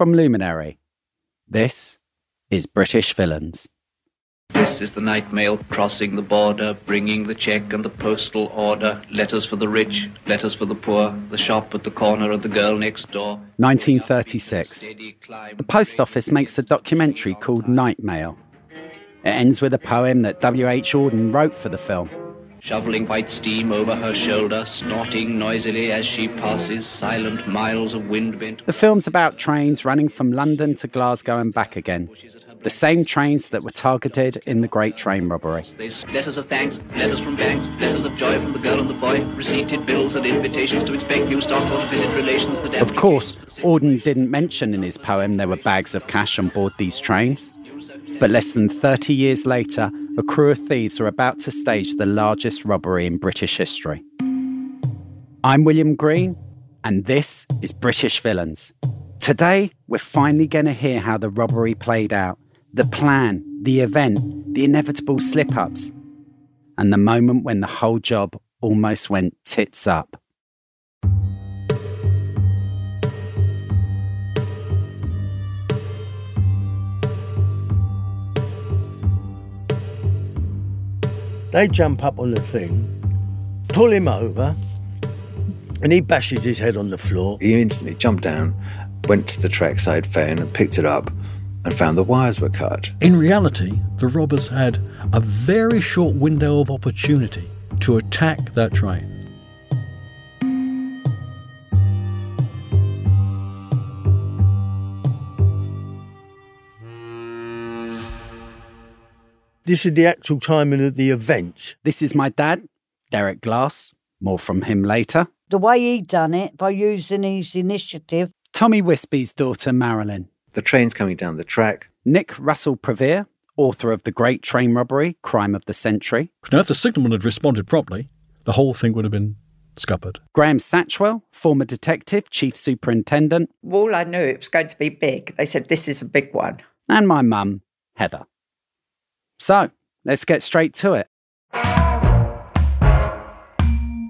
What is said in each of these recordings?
From Luminary, this is British Villains. This is the night mail crossing the border, bringing the check and the postal order, letters for the rich, letters for the poor, the shop at the corner of the girl next door. 1936. The post office makes a documentary called Night Mail. It ends with a poem that W.H. Auden wrote for the film. Shoveling white steam over her shoulder, snorting noisily as she passes silent miles of wind-bent. The film's about trains running from London to Glasgow and back again. The same trains that were targeted in the Great Train Robbery. There's letters of thanks, letters from banks, letters of joy from the girl and the boy, receipted bills and invitations to inspect new stock or to visit relations. Of course, Auden didn't mention in his poem there were bags of cash on board these trains. But less than 30 years later, a crew of thieves are about to stage the largest robbery in British history. I'm William Green, and this is British Villains. Today, we're finally going to hear how the robbery played out, the plan, the event, the inevitable slip ups, and the moment when the whole job almost went tits up. They jump up on the thing, pull him over, and he bashes his head on the floor. He instantly jumped down, went to the trackside fan and picked it up and found the wires were cut. In reality, the robbers had a very short window of opportunity to attack that train. This is the actual timing of the event. This is my dad, Derek Glass. More from him later. The way he done it by using his initiative. Tommy Wisbey's daughter, Marilyn. The train's coming down the track. Nick Russell Pavier, author of The Great Train Robbery, Crime of the Century. Now, if the signalman had responded promptly, the whole thing would have been scuppered. Graham Satchwell, former detective, chief superintendent. All I knew it was going to be big. They said, this is a big one. And my mum, Heather. So, let's get straight to it.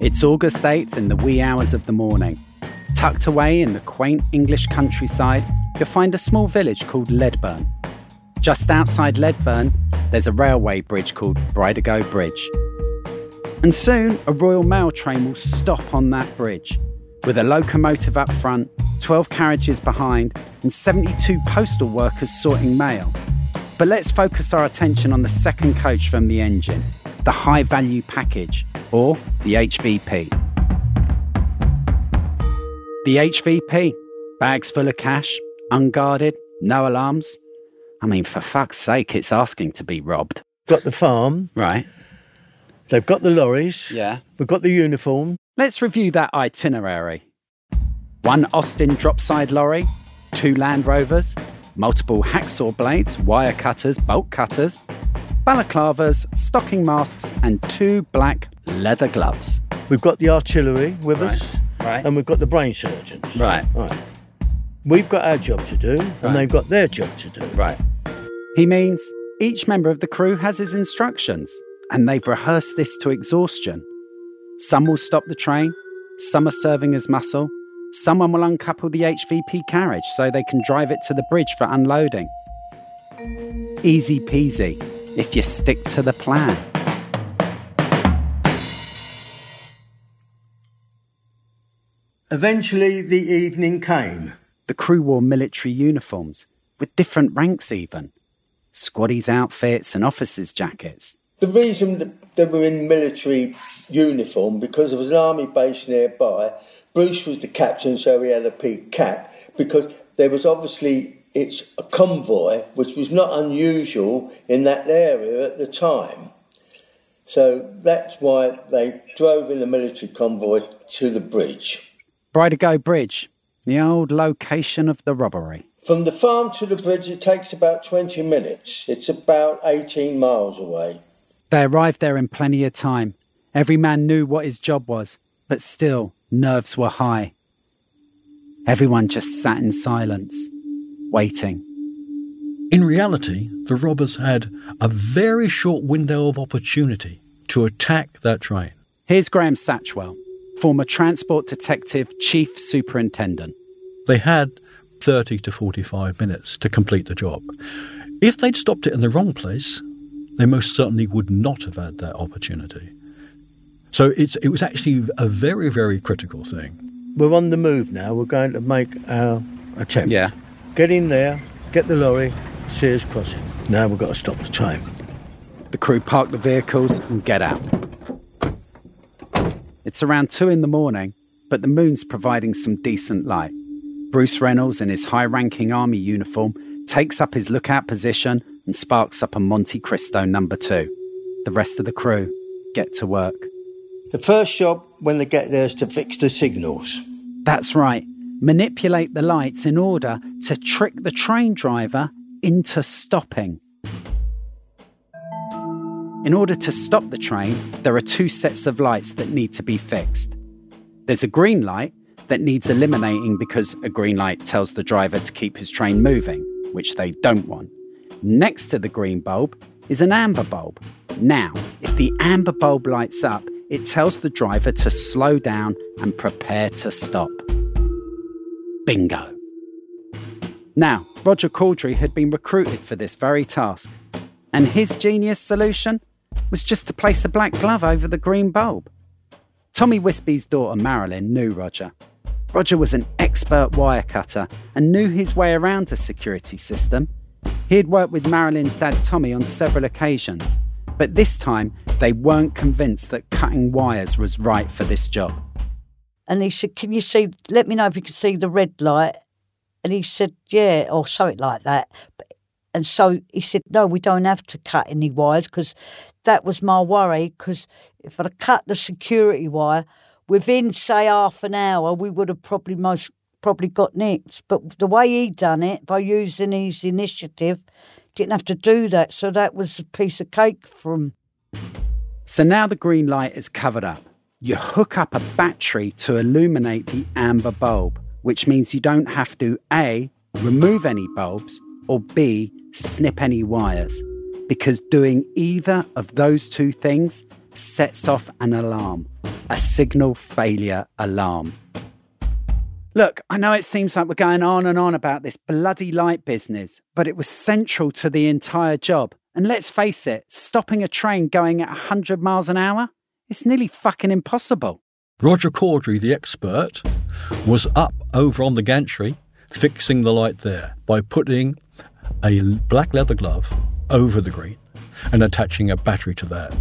It's August 8th in the wee hours of the morning. Tucked away in the quaint English countryside, you'll find a small village called Ledburn. Just outside Ledburn, there's a railway bridge called Bridego Bridge. And soon, a Royal Mail train will stop on that bridge, with a locomotive up front, 12 carriages behind, and 72 postal workers sorting mail. But let's focus our attention on the second coach from the engine, the high value package, or the HVP. The HVP, bags full of cash, unguarded, no alarms. I mean, for fuck's sake, it's asking to be robbed. Got the farm. Right. They've got the lorries. Yeah. We've got the uniform. Let's review that itinerary. One Austin dropside lorry, two Land Rovers, multiple hacksaw blades, wire cutters, bolt cutters, balaclavas, stocking masks, and two black leather gloves. We've got the artillery with Right, us. right. And we've got the brain surgeons. Right. Right. We've got our job to do, Right. and they've got their job to do. Right. He means each member of the crew has his instructions, and they've rehearsed this to exhaustion. Some will stop the train, some are serving as muscle, someone will uncouple the HVP carriage so they can drive it to the bridge for unloading. Easy peasy if you stick to the plan. Eventually, the evening came. The crew wore military uniforms, with different ranks even squaddies' outfits and officers' jackets. The reason that they were in military uniform because there was an army base nearby. Bruce was the captain, so he had a peak cap because there was obviously it's a convoy, which was not unusual in that area at the time. So that's why they drove in a military convoy to the bridge. Bridego Bridge, the old location of the robbery. From the farm to the bridge, it takes about 20 minutes. It's about 18 miles away. They arrived there in plenty of time. Every man knew what his job was, but still, nerves were high. Everyone just sat in silence, waiting. In reality, the robbers had a very short window of opportunity to attack that train. Here's Graham Satchwell, former Transport Detective Chief Superintendent. They had 30 to 45 minutes to complete the job. If they'd stopped it in the wrong place, they most certainly would not have had that opportunity. So it's, it was actually a very, very critical thing. We're on the move now. We're going to make our attempt. Yeah. Get in there, get the lorry, Sears Crossing. Now we've got to stop the train. The crew park the vehicles and get out. It's around two in the morning, but the moon's providing some decent light. Bruce Reynolds, in his high ranking army uniform, takes up his lookout position and sparks up a Monte Cristo number two. The rest of the crew get to work. The first job when they get there is to fix the signals. That's right, manipulate the lights in order to trick the train driver into stopping. In order to stop the train, there are two sets of lights that need to be fixed. There's a green light that needs eliminating because a green light tells the driver to keep his train moving, which they don't want. Next to the green bulb is an amber bulb. Now, if the amber bulb lights up, it tells the driver to slow down and prepare to stop. Bingo. Now, Roger Cordrey had been recruited for this very task, and his genius solution was just to place a black glove over the green bulb. Tommy Wisbey's daughter Marilyn knew Roger. Roger was an expert wire cutter and knew his way around a security system. He had worked with Marilyn's dad Tommy on several occasions, but this time they weren't convinced that cutting wires was right for this job. And he said, Can you see, let me know if you can see the red light? And he said, Yeah, or something like that. And so he said, No, we don't have to cut any wires because that was my worry. Because if I'd cut the security wire, within, say, half an hour, we would have probably most probably got nicked. But the way he done it, by using his initiative, didn't have to do that. So that was a piece of cake from. So now the green light is covered up. You hook up a battery to illuminate the amber bulb, which means you don't have to A, remove any bulbs, or B, snip any wires, because doing either of those two things sets off an alarm, a signal failure alarm. Look, I know it seems like we're going on and on about this bloody light business, but it was central to the entire job. And let's face it, stopping a train going at 100 miles an hour, it's nearly fucking impossible. Roger Cordrey, the expert, was up over on the gantry fixing the light there by putting a black leather glove over the green and attaching a battery to that.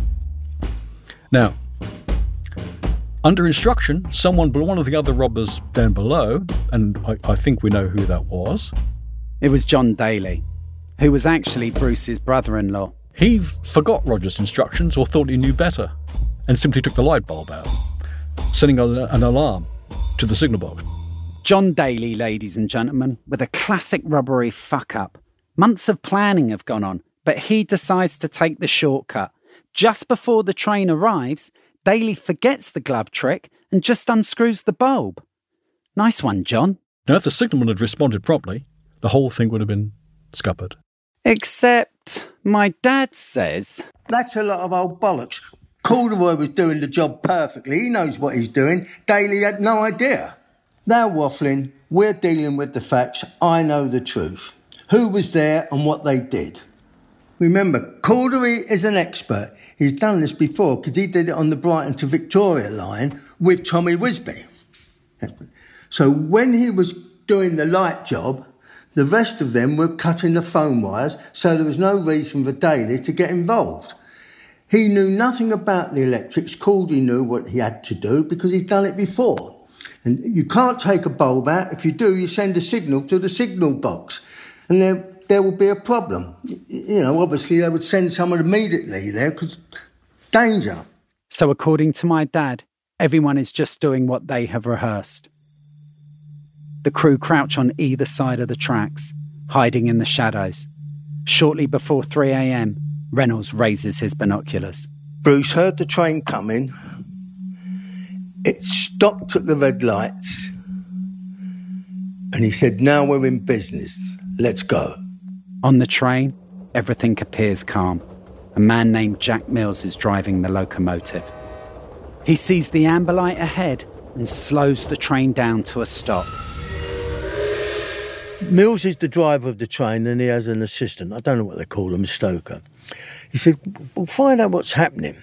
Now, under instruction, someone, one of the other robbers down below, and I, I think we know who that was, It was John Daly, who was actually Bruce's brother in law. He forgot Roger's instructions or thought he knew better and simply took the light bulb out, sending an, an alarm to the signal box. John Daly, ladies and gentlemen, with a classic rubbery fuck up. Months of planning have gone on, but he decides to take the shortcut. Just before the train arrives, Daly forgets the glove trick and just unscrews the bulb. Nice one, John. Now, if the signalman had responded promptly, the whole thing would have been scuppered. Except my dad says. That's a lot of old bollocks. Cordrey was doing the job perfectly. He knows what he's doing. Daly had no idea. Now, waffling, we're dealing with the facts. I know the truth. Who was there and what they did. Remember, Cordrey is an expert. He's done this before because he did it on the Brighton to Victoria line with Tommy Wisbey. So when he was doing the light job, the rest of them were cutting the phone wires, so there was no reason for Daly to get involved. He knew nothing about the electrics. Cordy knew what he had to do because he's done it before. And you can't take a bulb out. If you do, you send a signal to the signal box. And there, there will be a problem. You know, obviously they would send someone immediately there because danger. So, according to my dad, everyone is just doing what they have rehearsed. The crew crouch on either side of the tracks, hiding in the shadows. Shortly before 3 a.m., Reynolds raises his binoculars. Bruce heard the train coming. It stopped at the red lights. And he said, Now we're in business. Let's go. On the train, everything appears calm. A man named Jack Mills is driving the locomotive. He sees the amber light ahead and slows the train down to a stop. Mills is the driver of the train and he has an assistant. I don't know what they call him, a stoker. He said, We'll find out what's happening.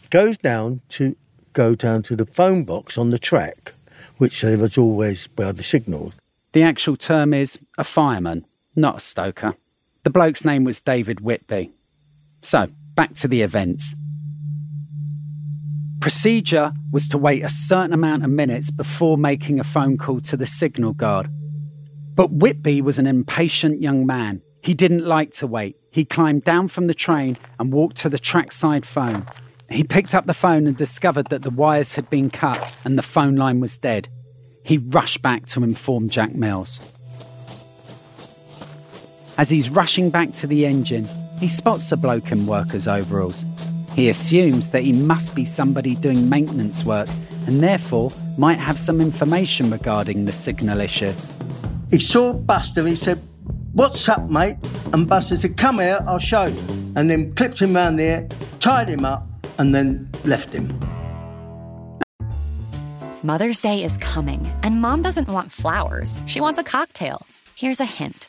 He goes down to go down to the phone box on the track, which there was always where the signal. The actual term is a fireman, not a stoker. The bloke's name was David Whitby. So, back to the events. Procedure was to wait a certain amount of minutes before making a phone call to the signal guard. But Whitby was an impatient young man. He didn't like to wait. He climbed down from the train and walked to the trackside phone. He picked up the phone and discovered that the wires had been cut and the phone line was dead. He rushed back to inform Jack Mills. As he's rushing back to the engine, he spots a bloke in worker's overalls. He assumes that he must be somebody doing maintenance work and therefore might have some information regarding the signal issue. He saw Buster, he said, What's up, mate? And Buster said, Come here, I'll show you. And then clipped him round there, tied him up, and then left him. Mother's Day is coming, and mom doesn't want flowers. She wants a cocktail. Here's a hint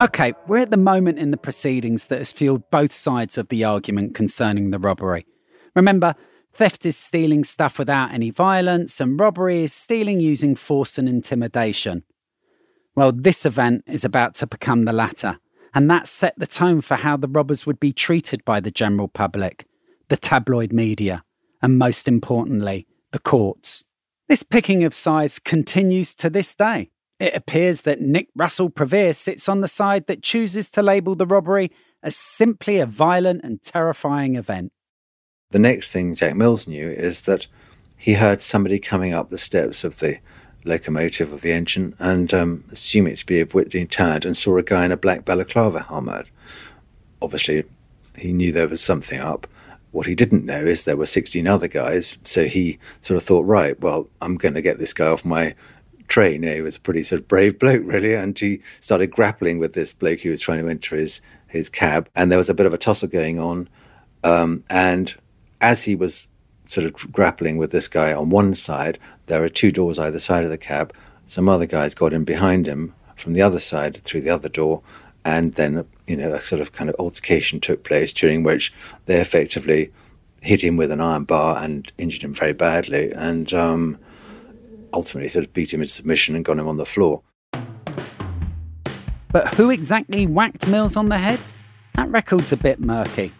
Okay, we're at the moment in the proceedings that has fueled both sides of the argument concerning the robbery. Remember, theft is stealing stuff without any violence, and robbery is stealing using force and intimidation. Well, this event is about to become the latter, and that set the tone for how the robbers would be treated by the general public, the tabloid media, and most importantly, the courts. This picking of sides continues to this day. It appears that Nick Russell Pavier sits on the side that chooses to label the robbery as simply a violent and terrifying event. The next thing Jack Mills knew is that he heard somebody coming up the steps of the locomotive of the engine and um, assumed it to be a Whitby turned and saw a guy in a black balaclava helmet. Obviously, he knew there was something up. What he didn't know is there were 16 other guys, so he sort of thought, right, well, I'm going to get this guy off my train. he was a pretty sort of brave bloke, really, and he started grappling with this bloke who was trying to enter his his cab, and there was a bit of a tussle going on. Um, and as he was sort of grappling with this guy on one side, there are two doors either side of the cab. Some other guys got in behind him from the other side through the other door, and then you know a sort of kind of altercation took place during which they effectively hit him with an iron bar and injured him very badly. And um, ultimately sort of beat him into submission and got him on the floor. But who exactly whacked Mills on the head? That record's a bit murky.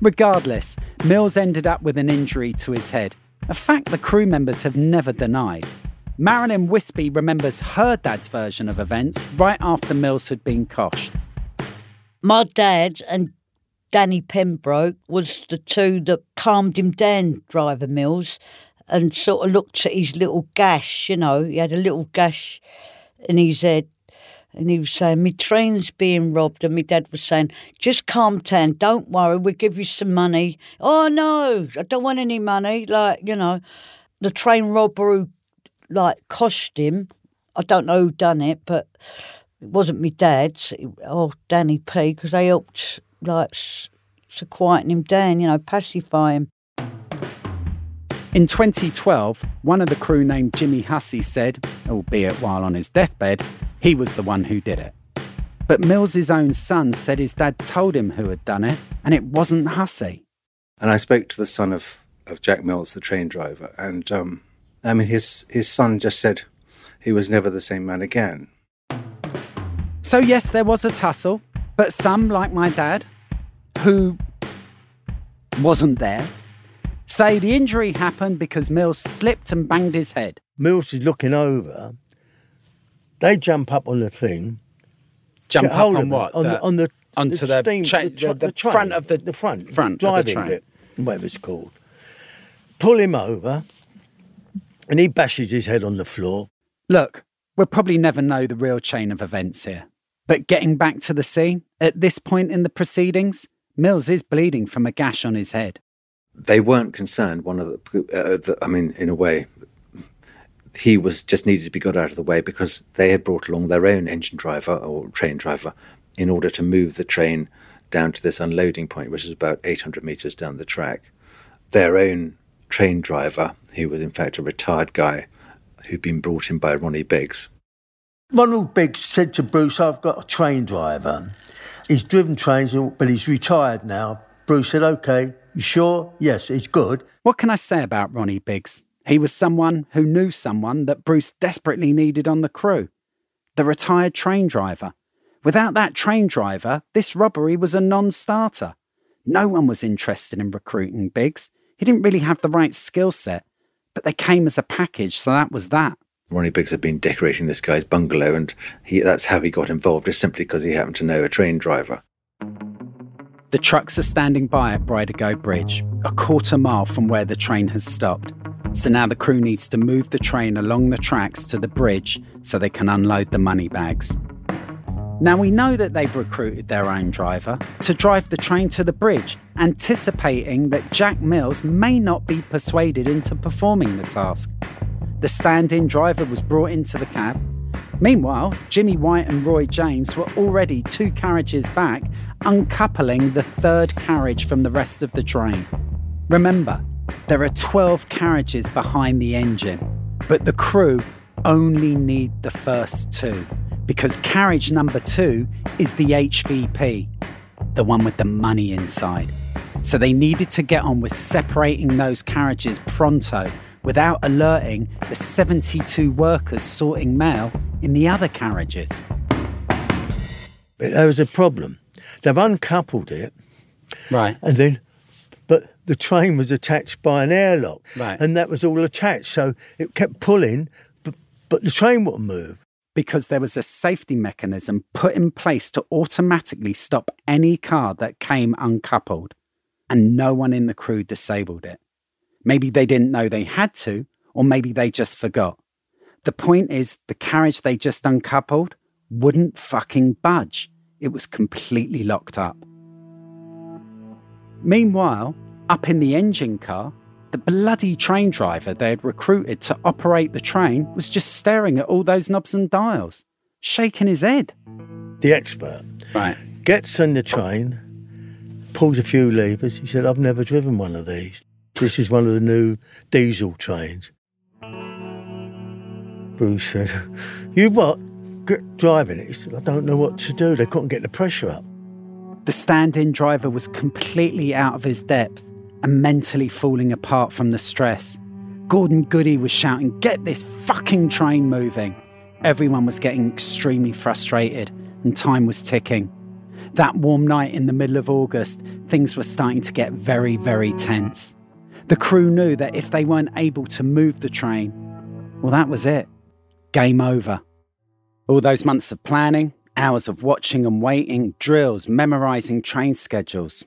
Regardless, Mills ended up with an injury to his head, a fact the crew members have never denied. Marilyn Wisbey remembers her dad's version of events right after Mills had been coshed. My dad and Danny Pembroke was the two that calmed him down, Driver Mills, and sort of looked at his little gash, you know, he had a little gash in his head. And he was saying, My train's being robbed. And my dad was saying, Just calm down. Don't worry. We'll give you some money. Oh, no, I don't want any money. Like, you know, the train robber who, like, cost him, I don't know who done it, but it wasn't my dad's or Danny P, because they helped, like, to quieten him down, you know, pacify him. In 2012, one of the crew named Jimmy Hussey said, albeit while on his deathbed, he was the one who did it. But Mills's own son said his dad told him who had done it, and it wasn't Hussey. And I spoke to the son of, of Jack Mills, the train driver, and um, I mean, his, his son just said he was never the same man again. So, yes, there was a tussle, but some, like my dad, who wasn't there, say the injury happened because Mills slipped and banged his head. Mills is looking over. They jump up on the thing. Jump up on what? On the, The- on the onto the steam, cha- the, the train, front of the- the front front of the driving train. bit, whatever it's called. Pull him over, and he bashes his head on the floor. Look, we'll probably never know the real chain of events here. But getting back to the scene, at this point in the proceedings, Mills is bleeding from a gash on his head. They weren't concerned. One of the, uh, the I mean, in a way, he was just needed to be got out of the way because they had brought along their own engine driver or train driver in order to move the train down to this unloading point, which is about 800 meters down the track. Their own train driver, who was in fact a retired guy who'd been brought in by Ronnie Biggs, Ronald Biggs said to Bruce, I've got a train driver. He's driven trains, but he's retired now. Bruce said, OK, sure? Yes, he's good. What can I say about Ronnie Biggs? He was someone who knew someone that Bruce desperately needed on the crew the retired train driver. Without that train driver, this robbery was a non starter. No one was interested in recruiting Biggs. He didn't really have the right skill set, but they came as a package, so that was that. Ronnie Biggs had been decorating this guy's bungalow, and he, that's how he got involved, just simply because he happened to know a train driver. The trucks are standing by at Bridego Bridge, a quarter mile from where the train has stopped. So now the crew needs to move the train along the tracks to the bridge so they can unload the money bags. Now we know that they've recruited their own driver to drive the train to the bridge, anticipating that Jack Mills may not be persuaded into performing the task. The stand in driver was brought into the cab. Meanwhile, Jimmy White and Roy James were already two carriages back, uncoupling the third carriage from the rest of the train. Remember, there are 12 carriages behind the engine, but the crew only need the first two because carriage number two is the HVP, the one with the money inside. So they needed to get on with separating those carriages pronto without alerting the 72 workers sorting mail in the other carriages. But there was a problem. They've uncoupled it. Right. And then, but the train was attached by an airlock. Right. And that was all attached. So it kept pulling, but, but the train wouldn't move. Because there was a safety mechanism put in place to automatically stop any car that came uncoupled, and no one in the crew disabled it. Maybe they didn't know they had to, or maybe they just forgot. The point is, the carriage they just uncoupled wouldn't fucking budge. It was completely locked up. Meanwhile, up in the engine car, the bloody train driver they had recruited to operate the train was just staring at all those knobs and dials, shaking his head. The expert Right. gets on the train, pulls a few levers. He said, I've never driven one of these. This is one of the new diesel trains. Bruce said, You what? Get driving it? He said, I don't know what to do. They couldn't get the pressure up. The stand in driver was completely out of his depth and mentally falling apart from the stress. Gordon Goody was shouting, Get this fucking train moving! Everyone was getting extremely frustrated and time was ticking. That warm night in the middle of August, things were starting to get very, very tense. The crew knew that if they weren't able to move the train, well, that was it. Game over. All those months of planning, hours of watching and waiting, drills, memorising train schedules,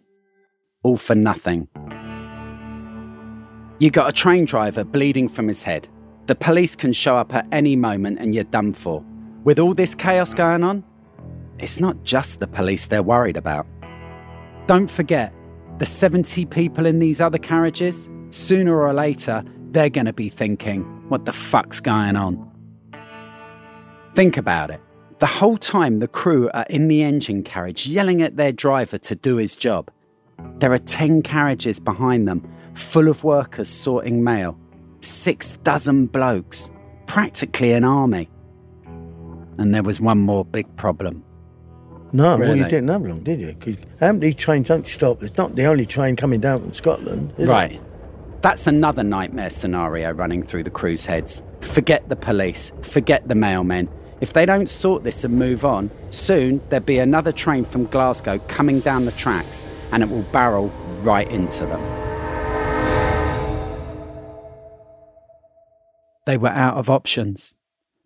all for nothing. You got a train driver bleeding from his head. The police can show up at any moment and you're done for. With all this chaos going on, it's not just the police they're worried about. Don't forget, the 70 people in these other carriages, sooner or later, they're going to be thinking, what the fuck's going on? Think about it. The whole time the crew are in the engine carriage yelling at their driver to do his job. There are 10 carriages behind them, full of workers sorting mail. Six dozen blokes, practically an army. And there was one more big problem. No, well, you didn't have long, did you? Because these trains don't stop. It's not the only train coming down from Scotland, is right. it? That's another nightmare scenario running through the crew's heads. Forget the police, forget the mailmen. If they don't sort this and move on, soon there'll be another train from Glasgow coming down the tracks and it will barrel right into them. They were out of options.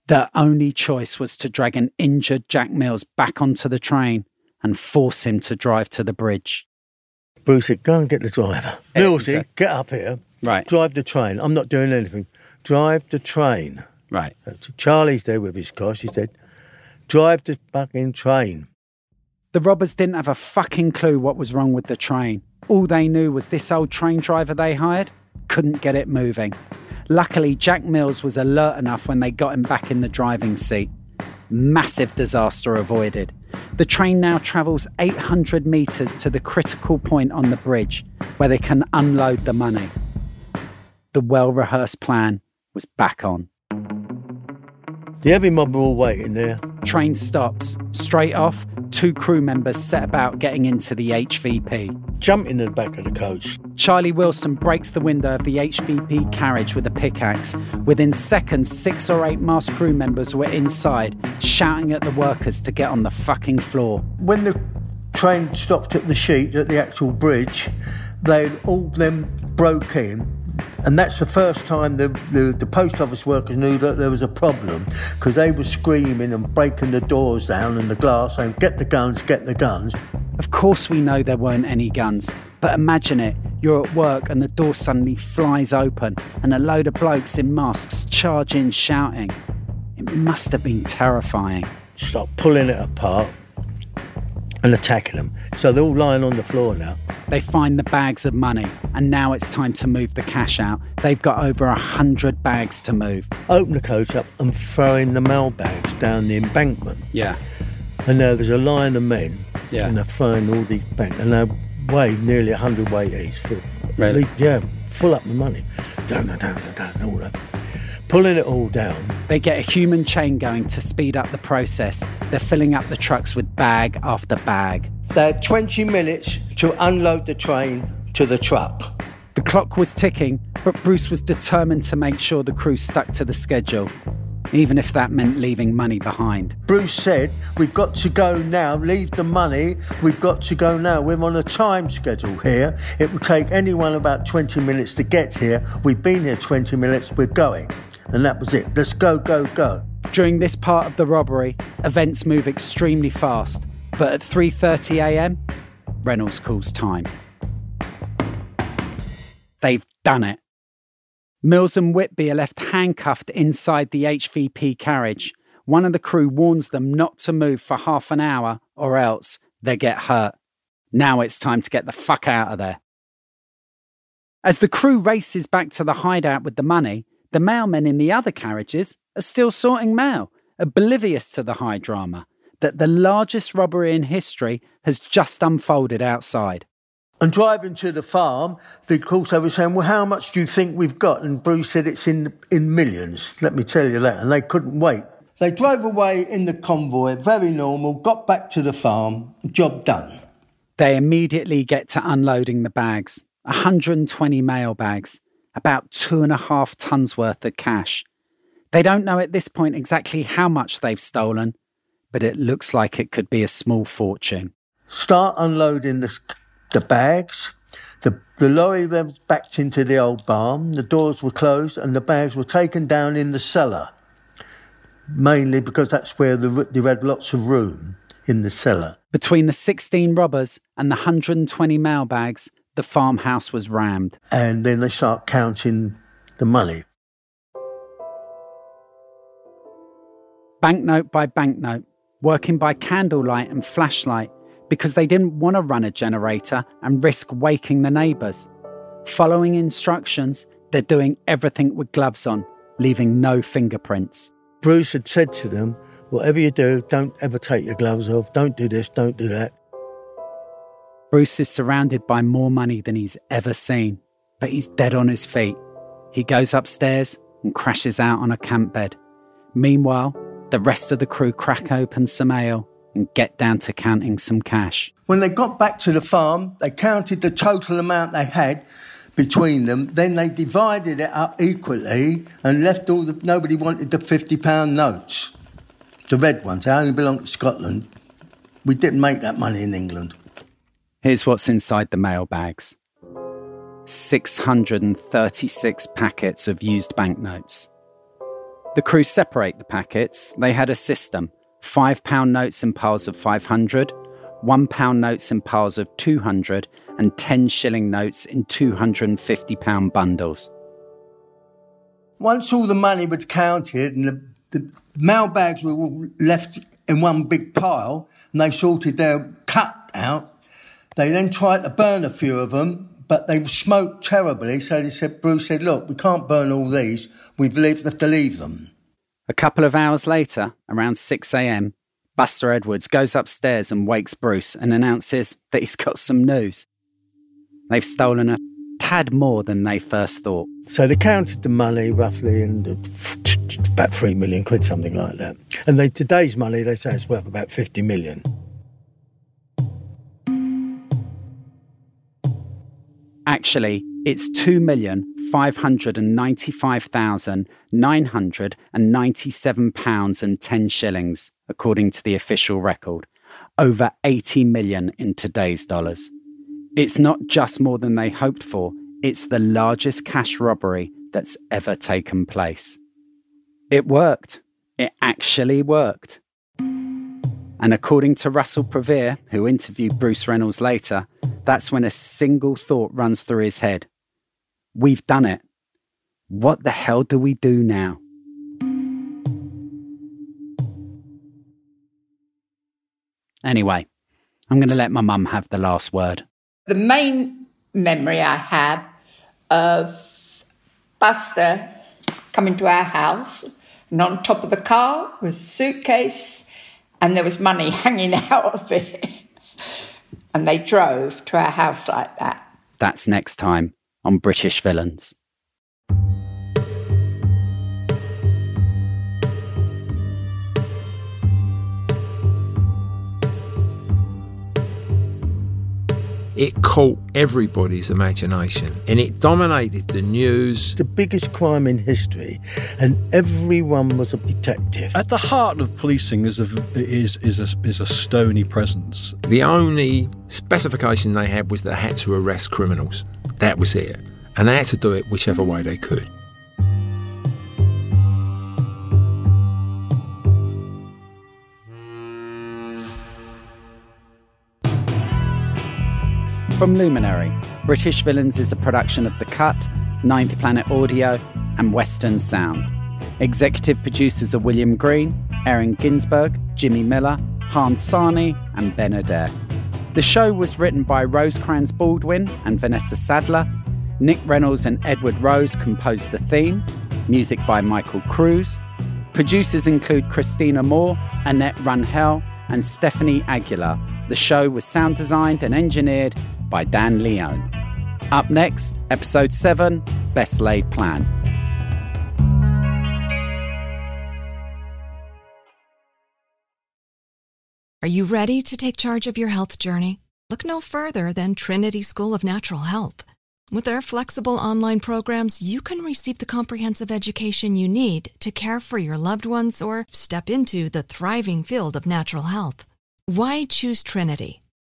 Their only choice was to drag an injured Jack Mills back onto the train and force him to drive to the bridge. Bruce said, go and get the driver. Millsy, get up here. Right. Drive the train. I'm not doing anything. Drive the train. Right. Uh, Charlie's there with his car. She said, drive the fucking train. The robbers didn't have a fucking clue what was wrong with the train. All they knew was this old train driver they hired couldn't get it moving. Luckily, Jack Mills was alert enough when they got him back in the driving seat. Massive disaster avoided. The train now travels 800 metres to the critical point on the bridge where they can unload the money. The well rehearsed plan was back on. The heavy mob were all waiting there. Train stops. Straight off, two crew members set about getting into the HVP. Jump in the back of the coach. Charlie Wilson breaks the window of the HVP carriage with a pickaxe. Within seconds, six or eight masked crew members were inside, shouting at the workers to get on the fucking floor. When the train stopped at the sheet at the actual bridge, they all them broke in. And that's the first time the, the, the post office workers knew that there was a problem because they were screaming and breaking the doors down and the glass saying, Get the guns, get the guns. Of course, we know there weren't any guns, but imagine it. You're at work and the door suddenly flies open and a load of blokes in masks charge in shouting. It must have been terrifying. start pulling it apart and attacking them. So they're all lying on the floor now. They find the bags of money, and now it's time to move the cash out. They've got over a hundred bags to move. Open the coach up and throw in the mail bags down the embankment. Yeah. And now there's a line of men, Yeah. and they're throwing all these bags, and they weigh nearly a hundred weight each. For, Really? Yeah, full up the money. Down, down, down, down, all that. Pulling it all down. They get a human chain going to speed up the process. They're filling up the trucks with bag after bag. They had 20 minutes to unload the train to the truck. The clock was ticking, but Bruce was determined to make sure the crew stuck to the schedule, even if that meant leaving money behind. Bruce said, We've got to go now, leave the money, we've got to go now. We're on a time schedule here. It will take anyone about 20 minutes to get here. We've been here 20 minutes, we're going. And that was it. Let's go, go, go. During this part of the robbery, events move extremely fast, but at 3:30 a.m., Reynolds calls time. They've done it. Mills and Whitby are left handcuffed inside the HVP carriage. One of the crew warns them not to move for half an hour or else they get hurt. Now it's time to get the fuck out of there. As the crew races back to the hideout with the money, the mailmen in the other carriages are still sorting mail, oblivious to the high drama that the largest robbery in history has just unfolded outside. And driving to the farm, the, of course, they were saying, Well, how much do you think we've got? And Bruce said it's in, in millions. Let me tell you that. And they couldn't wait. They drove away in the convoy, very normal, got back to the farm, job done. They immediately get to unloading the bags 120 mail bags, about two and a half tons worth of cash. They don't know at this point exactly how much they've stolen, but it looks like it could be a small fortune. Start unloading the, the bags. The, the lorry was backed into the old barn, the doors were closed, and the bags were taken down in the cellar. Mainly because that's where the, they had lots of room in the cellar. Between the 16 robbers and the 120 mail bags, the farmhouse was rammed. And then they start counting the money. Banknote by banknote, working by candlelight and flashlight because they didn't want to run a generator and risk waking the neighbours. Following instructions, they're doing everything with gloves on, leaving no fingerprints. Bruce had said to them, Whatever you do, don't ever take your gloves off. Don't do this, don't do that. Bruce is surrounded by more money than he's ever seen, but he's dead on his feet. He goes upstairs and crashes out on a camp bed. Meanwhile, the rest of the crew crack open some ale and get down to counting some cash. When they got back to the farm, they counted the total amount they had between them. Then they divided it up equally and left all the. Nobody wanted the fifty pound notes, the red ones. They only belong to Scotland. We didn't make that money in England. Here's what's inside the mail bags 636 packets of used banknotes. The crew separate the packets. They had a system £5 notes in piles of 500, £1 notes in piles of 200, and 10 shilling notes in £250 bundles. Once all the money was counted and the, the mail bags were all left in one big pile and they sorted their cut out, they then tried to burn a few of them, but they smoked terribly. So they said, Bruce said, look, we can't burn all these. We've leave, have to leave them. A couple of hours later, around 6 a.m., Buster Edwards goes upstairs and wakes Bruce and announces that he's got some news. They've stolen a tad more than they first thought. So they counted the money roughly and about three million quid, something like that. And they, today's money, they say it's worth about 50 million. Hundred and ninety-seven pounds and ten shillings, according to the official record. Over 80 million in today's dollars. It's not just more than they hoped for, it's the largest cash robbery that's ever taken place. It worked. It actually worked. And according to Russell Pavier, who interviewed Bruce Reynolds later, that's when a single thought runs through his head. We've done it. What the hell do we do now? Anyway, I'm going to let my mum have the last word. The main memory I have of Buster coming to our house, and on top of the car was a suitcase, and there was money hanging out of it. And they drove to our house like that. That's next time on British Villains. It caught everybody's imagination and it dominated the news. The biggest crime in history, and everyone was a detective. At the heart of policing is a, is, is a, is a stony presence. The only specification they had was they had to arrest criminals. That was it. And they had to do it whichever way they could. From Luminary, British Villains is a production of The Cut, Ninth Planet Audio, and Western Sound. Executive producers are William Green, Erin Ginsberg, Jimmy Miller, Hans Sarni, and Ben Adair. The show was written by Rosecrans Baldwin and Vanessa Sadler. Nick Reynolds and Edward Rose composed the theme. Music by Michael Cruz. Producers include Christina Moore, Annette Runhell, and Stephanie Aguilar. The show was sound designed and engineered by Dan Leone. Up next, episode 7 Best Laid Plan. Are you ready to take charge of your health journey? Look no further than Trinity School of Natural Health. With their flexible online programs, you can receive the comprehensive education you need to care for your loved ones or step into the thriving field of natural health. Why choose Trinity?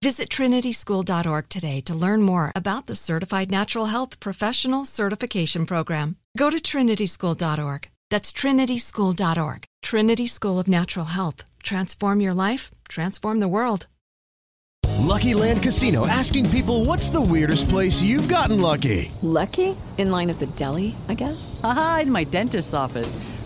Visit trinityschool.org today to learn more about the Certified Natural Health Professional Certification Program. Go to trinityschool.org. That's trinityschool.org. Trinity School of Natural Health. Transform your life, transform the world. Lucky Land Casino asking people what's the weirdest place you've gotten lucky? Lucky? In line at the deli, I guess? Aha, in my dentist's office.